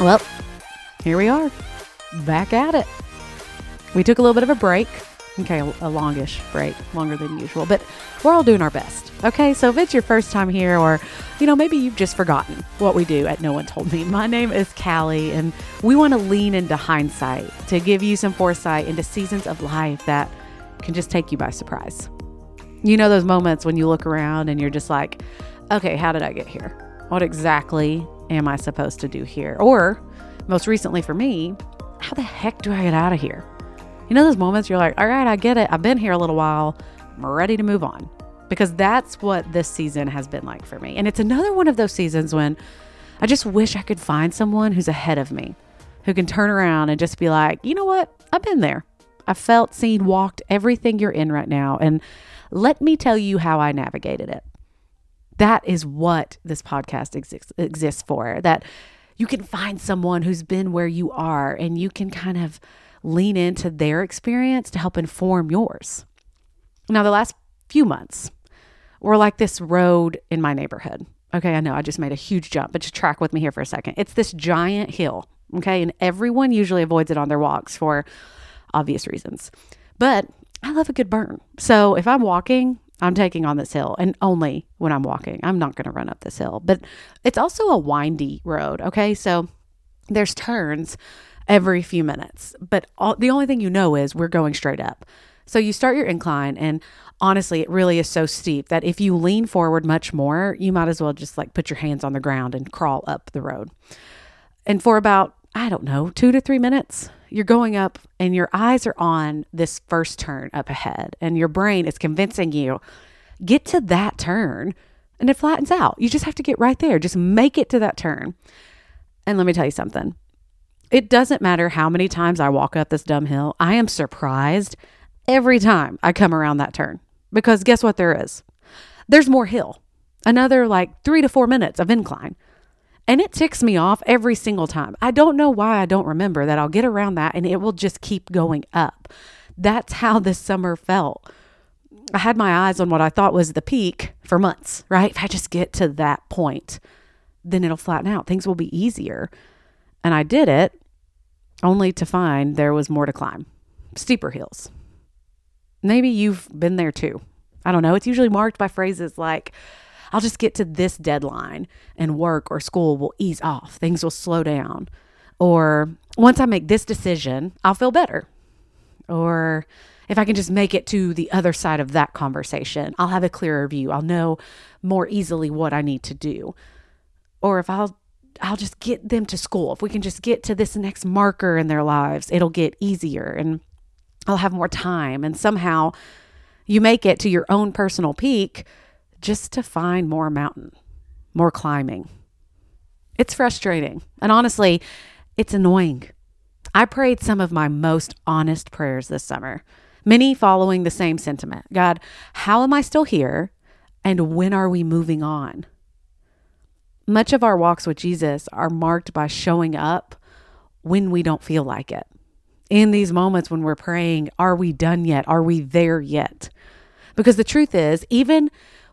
Well, here we are, back at it. We took a little bit of a break. Okay, a, longish break, longer than usual, but we're all doing our best. Okay, so if it's your first time here, or you know, maybe you've just forgotten what we do at No One Told Me, my name is Callie, and we want to lean into hindsight to give you some foresight into seasons of life that can just take you by surprise. You know, those moments when you look around and you're just like, okay, how did I get here? What exactly am I supposed to do here? Or, most recently for me, how the heck do I get out of here? You know, those moments you're like, all right, I get it. I've been here a little while. I'm ready to move on. Because that's what this season has been like for me. And it's another one of those seasons when I just wish I could find someone who's ahead of me, who can turn around and just be like, you know what? I've been there. I felt, seen, walked everything you're in right now. And let me tell you how I navigated it. That is what this podcast exists, exists for. That you can find someone who's been where you are and you can kind of lean into their experience to help inform yours. Now, the last few months were like this road in my neighborhood. Okay, I know I just made a huge jump, but just track with me here for a second. It's this giant hill. Okay, and everyone usually avoids it on their walks for obvious reasons. But I love a good burn. So if I'm walking, I'm taking on this hill and only when I'm walking. I'm not going to run up this hill, but it's also a windy road. Okay. So there's turns every few minutes, but all, the only thing you know is we're going straight up. So you start your incline, and honestly, it really is so steep that if you lean forward much more, you might as well just like put your hands on the ground and crawl up the road. And for about, I don't know, two to three minutes, you're going up and your eyes are on this first turn up ahead, and your brain is convincing you, get to that turn, and it flattens out. You just have to get right there. Just make it to that turn. And let me tell you something. It doesn't matter how many times I walk up this dumb hill, I am surprised every time I come around that turn because guess what there is? There's more hill, another like three to four minutes of incline. And it ticks me off every single time. I don't know why I don't remember that I'll get around that and it will just keep going up. That's how this summer felt. I had my eyes on what I thought was the peak for months, right? If I just get to that point, then it'll flatten out. Things will be easier. And I did it only to find there was more to climb, steeper hills. Maybe you've been there too. I don't know. It's usually marked by phrases like, I'll just get to this deadline and work or school will ease off. Things will slow down. Or once I make this decision, I'll feel better. Or if I can just make it to the other side of that conversation, I'll have a clearer view. I'll know more easily what I need to do. Or if I'll I'll just get them to school. If we can just get to this next marker in their lives, it'll get easier and I'll have more time and somehow you make it to your own personal peak just to find more mountain, more climbing. It's frustrating. And honestly, it's annoying. I prayed some of my most honest prayers this summer, many following the same sentiment God, how am I still here? And when are we moving on? Much of our walks with Jesus are marked by showing up when we don't feel like it. In these moments when we're praying, are we done yet? Are we there yet? Because the truth is, even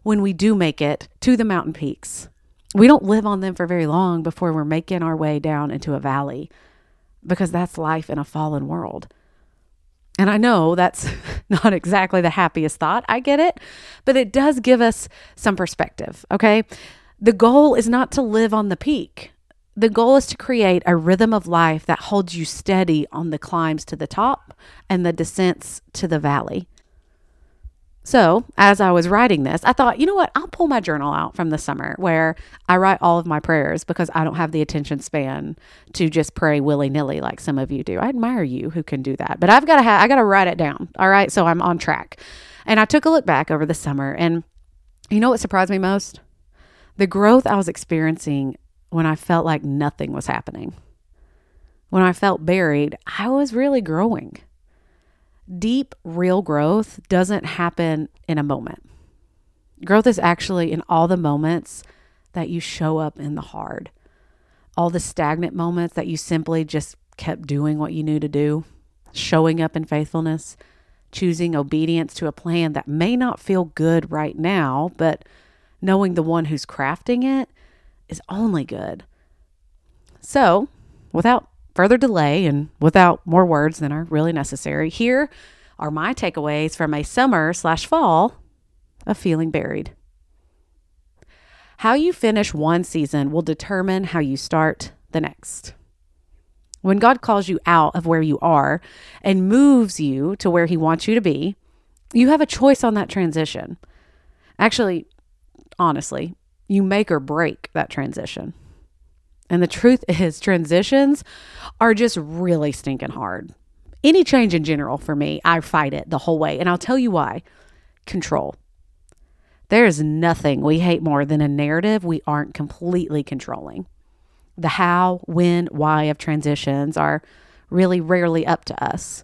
when we do make it to the mountain peaks. We don't live on them for very long before we're making our way down into a valley because that's life in a fallen world. And I know that's not exactly the happiest thought. I get it, but it does give us some perspective, okay? The goal is not to live on the peak. The goal is to create a rhythm of life that holds you steady on the climbs to the top and the descents to the valley. So, as I was writing this, I thought, you know what? I'll pull my journal out from the summer where I write all of my prayers because I don't have the attention span to just pray willy nilly like some of you do. I admire you who can do that, but I've got to have, I got to write it down. All right. So I'm on track. And I took a look back over the summer and you know what surprised me most? The growth I was experiencing when I felt like nothing was happening. When I felt buried, I was really growing deep, real growth doesn't happen in a moment. Growth is actually in all the moments that you show up in the hard, all the stagnant moments that you simply just kept doing what you knew to do, showing up in faithfulness, choosing obedience to a plan that may not feel good right now, but knowing the one who's crafting it is only good. So, without further delay and without more words than are really necessary, here are my takeaways from a summer slash fall of feeling buried. How you finish one season will determine how you start the next. When God calls you out of where you are and moves you to where He wants you to be, you have a choice on that transition. Actually, honestly, you make or break that transition. And the truth is, transitions are just really stinking hard. Any change in general for me, I fight it the whole way. And I'll tell you why control. There is nothing we hate more than a narrative we aren't completely controlling. The how, when, why of transitions are really rarely up to us.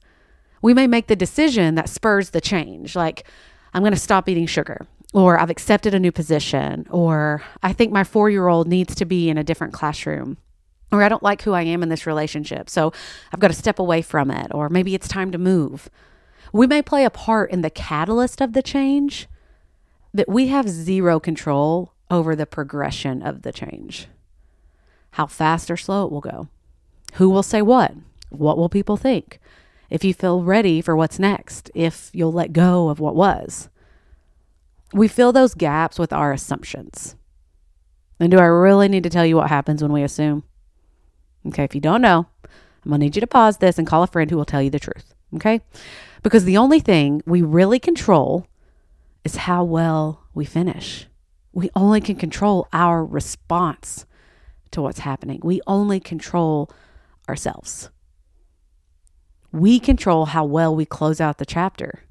We may make the decision that spurs the change, like, I'm going to stop eating sugar, or I've accepted a new position, or I think my four year old needs to be in a different classroom, or I don't like who I am in this relationship, so I've got to step away from it, or maybe it's time to move. We may play a part in the catalyst of the change, but we have zero control over the progression of the change. How fast or slow it will go. Who will say what? What will people think? If you feel ready for what's next, if you'll let go of what was. We fill those gaps with our assumptions. And do I really need to tell you what happens when we assume? Okay, if you don't know, I'm to need you to pause this and call a friend who will tell you the truth. Okay? Because the only thing we really control is how well we finish. We only can control our response to what's happening. We only control ourselves. We control how well we close out the chapter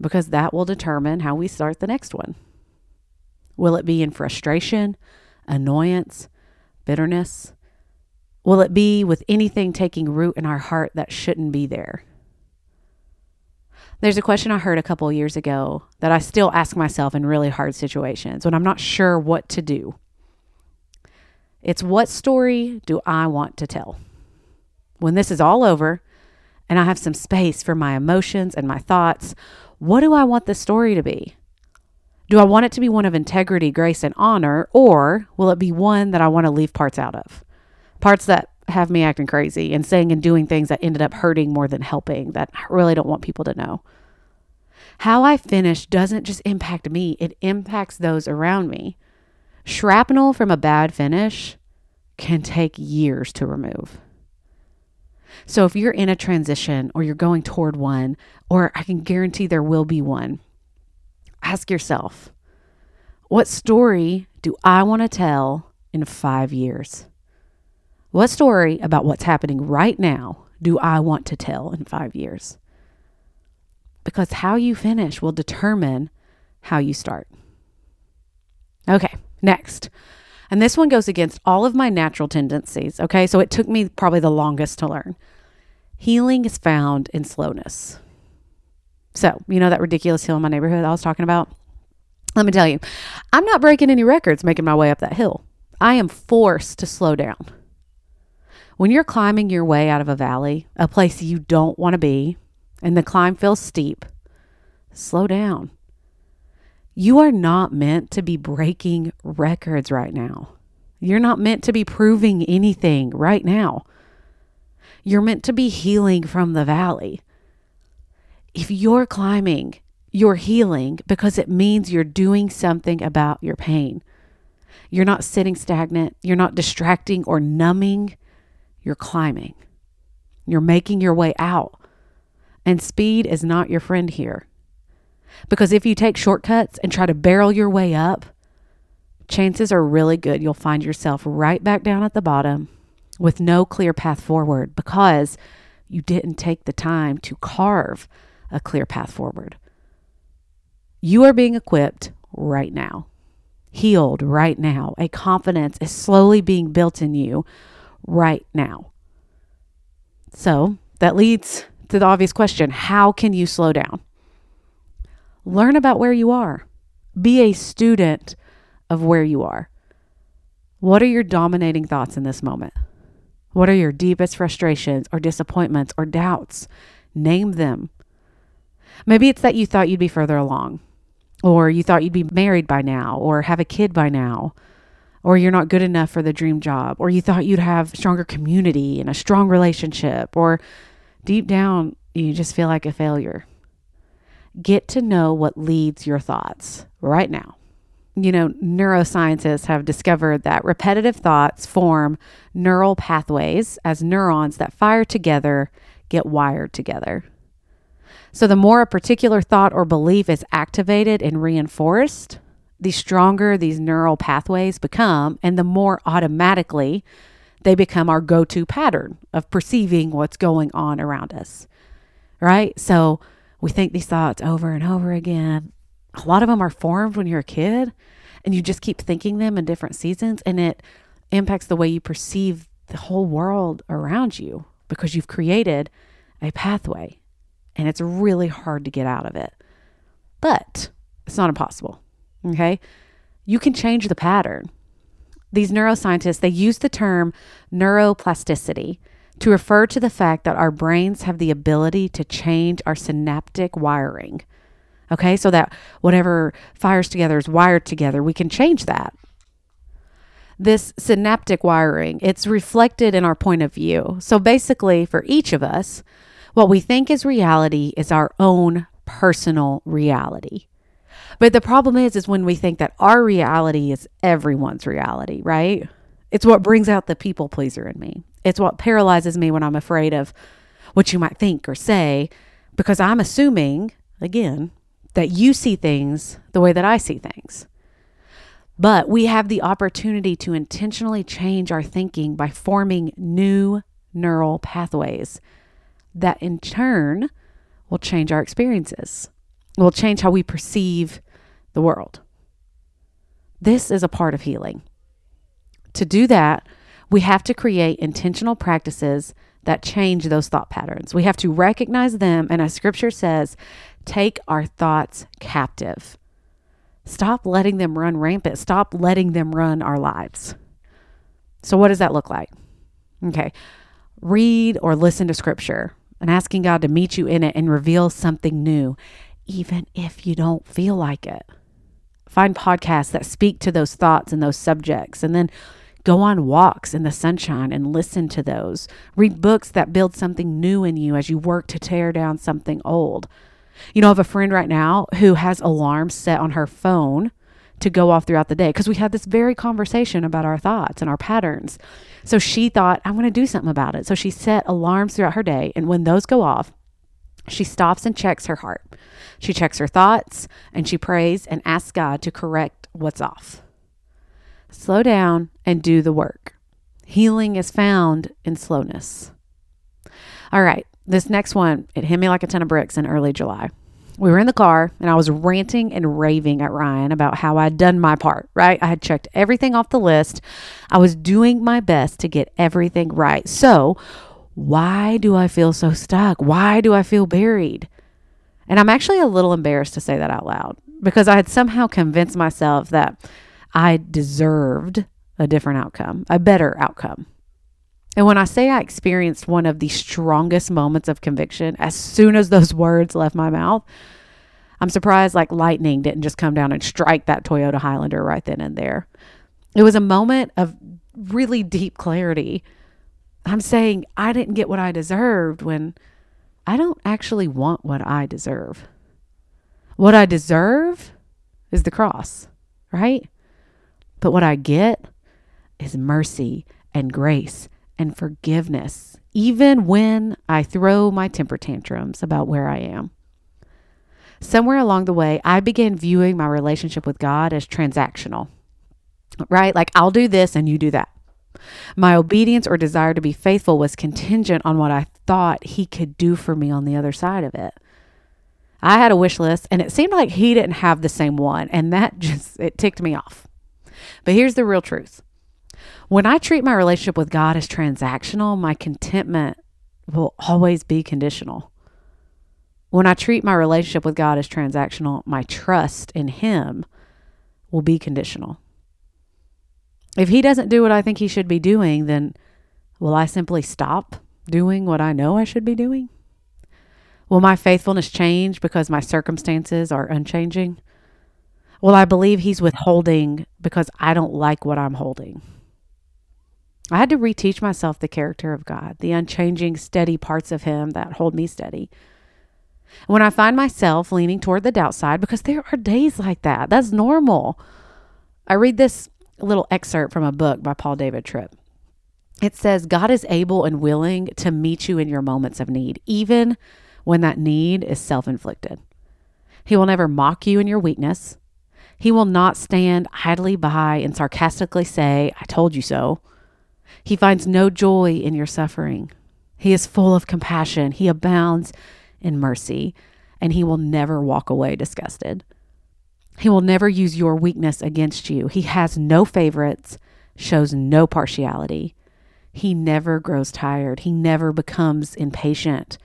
because that will determine how we start the next one. Will it be in frustration, annoyance, bitterness? Will it be with anything taking root in our heart that shouldn't be there? There's a question I heard a couple years ago that I still ask myself in really hard situations when I'm not sure what to do. It's what story do I want to tell? When this is all over and I have some space for my emotions and my thoughts, what do I want the story to be? Do I want it to be one of integrity, grace, and honor, or will it be one that I want to leave parts out of? Parts that have me acting crazy and saying and doing things that ended up hurting more than helping that I really don't want people to know. How I finish doesn't just impact me, it impacts those around me. Shrapnel from a bad finish can take years to remove. So if you're in a transition or you're going toward one, or I can guarantee there will be one, ask yourself, what story do I want to tell in five years? What story about what's happening right now do I want to tell in five years? Because how you finish will determine how you start. Okay, next. And this one goes against all of my natural tendencies. Okay, so it took me probably the longest to learn. Healing is found in slowness. So, you know that ridiculous hill in my neighborhood I was talking about? Let me tell you, I'm not breaking any records making my way up that hill. I am forced to slow down. When you're climbing your way out of a valley, a place you don't want to be, and the climb feels steep, slow down. You are not meant to be breaking records right now. You're not meant to be proving anything right now. You're meant to be healing from the valley. If you're climbing, you're healing because it means you're doing something about your pain. You're not sitting stagnant. You're not distracting or numbing you're climbing. You're making your way out. And speed is not your friend here. Because if you take shortcuts and try to barrel your way up, chances are really good you'll find yourself right back down at the bottom with no clear path forward because you didn't take the time to carve a clear path forward. You are being equipped right now, healed right now. A confidence is slowly being built in you right now. So that leads to the obvious question how can you slow down? Learn about where you are, be a student of where you are. What are your dominating thoughts in this moment? What are your deepest frustrations or disappointments or doubts? Name them. Maybe it's that you thought you'd be further along, or you thought you'd be married by now, or have a kid by now, or you're not good enough for the dream job, or you thought you'd have stronger community and a strong relationship, or deep down, you just feel like a failure. Get to know what leads your thoughts right now. You know, neuroscientists have discovered that repetitive thoughts form neural pathways as neurons that fire together get wired together. So, the more a particular thought or belief is activated and reinforced, the stronger these neural pathways become, and the more automatically they become our go to pattern of perceiving what's going on around us. Right? So, we think these thoughts over and over again. A lot of them are formed when you're a kid, and you just keep thinking them in different seasons, and it impacts the way you perceive the whole world around you because you've created a pathway and it's really hard to get out of it. But it's not impossible. Okay. You can change the pattern. These neuroscientists, they use the term neuroplasticity to refer to the fact that our brains have the ability to change our synaptic wiring. Okay, so that whatever fires together is wired together, we can change that. This synaptic wiring, it's reflected in our point of view. So basically, for each of us, what we think is reality is our own personal reality. But the problem is is when we think that our reality is everyone's reality, right? It's what brings out the people pleaser in me. It's what paralyzes me when I'm afraid of what you might think or say because I'm assuming again that you see things the way that I see things. But we have the opportunity to intentionally change our thinking by forming new neural pathways that in turn will change our experiences, will change how we perceive the world. This is a part of healing. To do that, we have to create intentional practices that change those thought patterns. We have to recognize them, and as scripture says, take our thoughts captive. Stop letting them run rampant. Stop letting them run our lives. So, what does that look like? Okay. Read or listen to scripture and asking God to meet you in it and reveal something new, even if you don't feel like it. Find podcasts that speak to those thoughts and those subjects, and then go on walks in the sunshine and listen to those. Read books that build something new in you as you work to tear down something old. You know, I have a friend right now who has alarms set on her phone to go off throughout the day because we had this very conversation about our thoughts and our patterns. So she thought, I'm going to do something about it. So she set alarms throughout her day. And when those go off, she stops and checks her heart. She checks her thoughts and she prays and asks God to correct what's off. Slow down and do the work. Healing is found in slowness. All right, this next one, it hit me like a ton of bricks in early July we were in the car and I was ranting and raving at Ryan about how I'd done my part, right? I had checked everything off the list. I was doing my best to get everything right. So, why do I feel so stuck? Why do I feel buried? And I'm actually a little embarrassed to say that out loud because I had somehow convinced myself that I deserved a different outcome, a better outcome. And when I say I experienced one of the strongest moments of conviction as soon as those words left my mouth, I'm surprised like lightning didn't just come down and strike that Toyota Highlander right then and there. It was a moment of really deep clarity. I'm saying I didn't get what I deserved when I don't actually want what I deserve. What I deserve is the cross, right? But what I get is mercy and grace and forgiveness, even when I throw my temper tantrums about where I am. Somewhere along the way, I began viewing my relationship with God as transactional, right? Like, I'll do this and you do that. My obedience or desire to be faithful was contingent on what I thought He could do for me on the other side of it. I had a wish list and it seemed like He didn't have the same one, and that just, it ticked me off. But here's the real truth when I treat my relationship with God as transactional, my contentment will always be conditional. When I treat my relationship with God as transactional, my trust in Him will be conditional. If He doesn't do what I think He should be doing, then will I simply stop doing what I know I should be doing? Will my faithfulness change because my circumstances are unchanging? Will I believe he's withholding because I don't like what I'm holding. I had to reteach myself the character of God, the unchanging, steady parts of him that hold me steady. When I find myself leaning toward the doubt side, because there are days like that, that's normal. I read this little excerpt from a book by Paul David Tripp. It says, God is able and willing to meet you in your moments of need, even when that need is self inflicted. He will never mock you in your weakness. He will not stand idly by and sarcastically say, I told you so. He finds no joy in your suffering. He is full of compassion. He abounds in mercy, and he will never walk away disgusted. He will never use your weakness against you. He has no favorites, shows no partiality. He never grows tired. He never becomes impatient.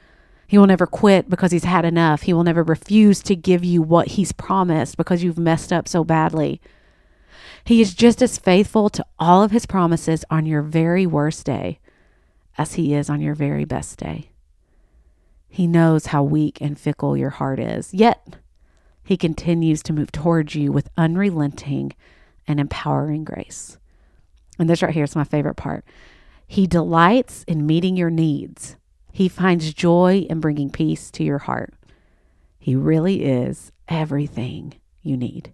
He will never quit because he's had enough. He will never refuse to give you what he's promised because you've messed up so badly. He is just as faithful to all of his promises on your very worst day as he is on your very best day. He knows how weak and fickle your heart is, yet he continues to move towards you with unrelenting and empowering grace. And this right here is my favorite part. He delights in meeting your needs. He finds joy in bringing peace to your heart. He really is everything you need.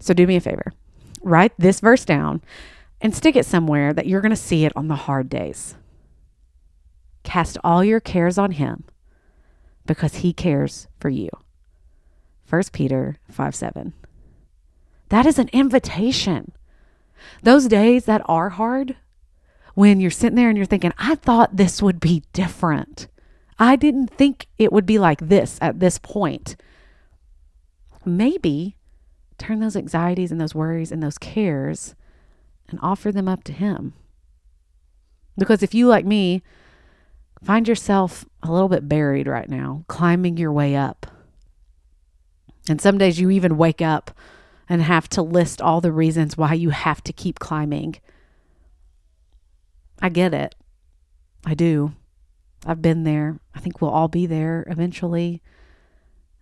So do me a favor write this verse down and stick it somewhere that you're going to see it on the hard days. Cast all your cares on him because he cares for you. 1 Peter 5 7. That is an invitation. Those days that are hard, when you're sitting there and you're thinking, I thought this would be different. I didn't think it would be like this at this point. Maybe turn those anxieties and those worries and those cares and offer them up to Him. Because if you, like me, find yourself a little bit buried right now, climbing your way up, and some days you even wake up and have to list all the reasons why you have to keep climbing. I get it. I do. I've been there. I think we'll all be there eventually.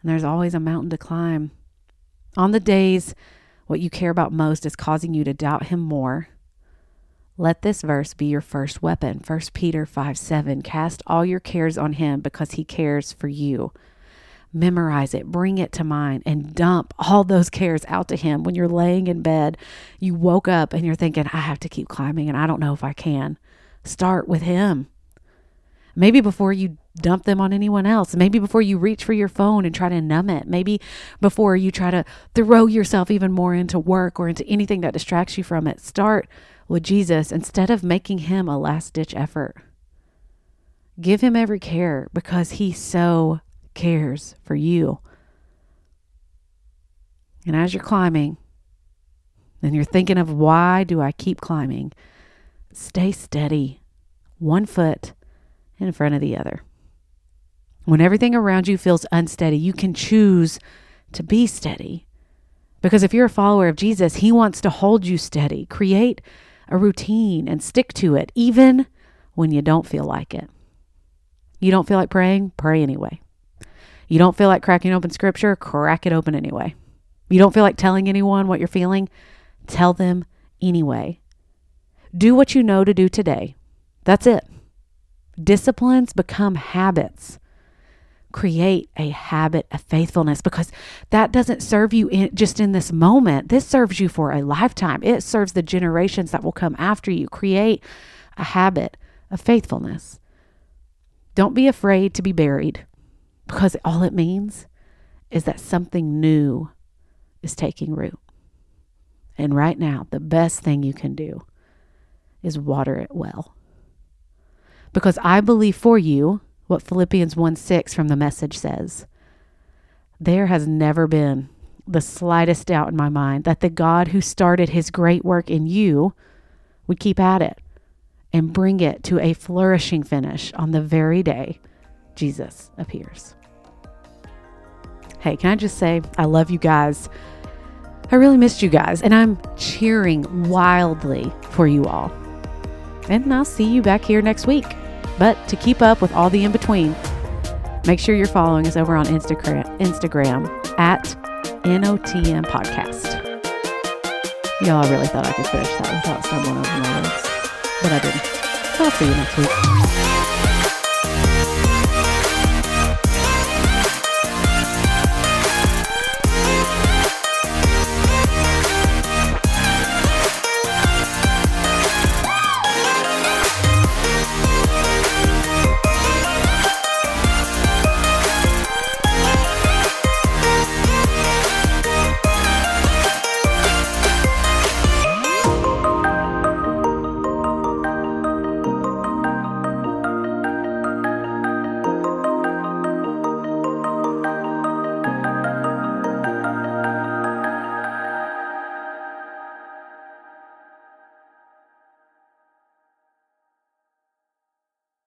And there's always a mountain to climb. On the days what you care about most is causing you to doubt him more, let this verse be your first weapon. 1 Peter 5 7. Cast all your cares on him because he cares for you. Memorize it, bring it to mind, and dump all those cares out to him. When you're laying in bed, you woke up and you're thinking, I have to keep climbing and I don't know if I can. Start with him. Maybe before you dump them on anyone else. Maybe before you reach for your phone and try to numb it. Maybe before you try to throw yourself even more into work or into anything that distracts you from it. Start with Jesus instead of making him a last ditch effort. Give him every care because he so cares for you. And as you're climbing, and you're thinking of why do I keep climbing? Stay steady, one foot in front of the other. When everything around you feels unsteady, you can choose to be steady. Because if you're a follower of Jesus, He wants to hold you steady. Create a routine and stick to it, even when you don't feel like it. You don't feel like praying? Pray anyway. You don't feel like cracking open scripture? Crack it open anyway. You don't feel like telling anyone what you're feeling? Tell them anyway. Do what you know to do today. That's it. Disciplines become habits. Create a habit of faithfulness because that doesn't serve you in, just in this moment. This serves you for a lifetime. It serves the generations that will come after you. Create a habit of faithfulness. Don't be afraid to be buried because all it means is that something new is taking root. And right now, the best thing you can do is water it well because I believe for you what Philippians 1 6 from the message says. There has never been the slightest doubt in my mind that the God who started his great work in you would keep at it and bring it to a flourishing finish on the very day Jesus appears. Hey, can I just say, I love you guys. I really missed you guys, and I'm cheering wildly for you all. And I'll see you back here next week. But to keep up with all the in between, make sure you're following us over on Instagram, Instagram at NOTM podcast. Y'all, I really thought I could finish that without stumbling over my words, but I didn't. So I'll see you next week.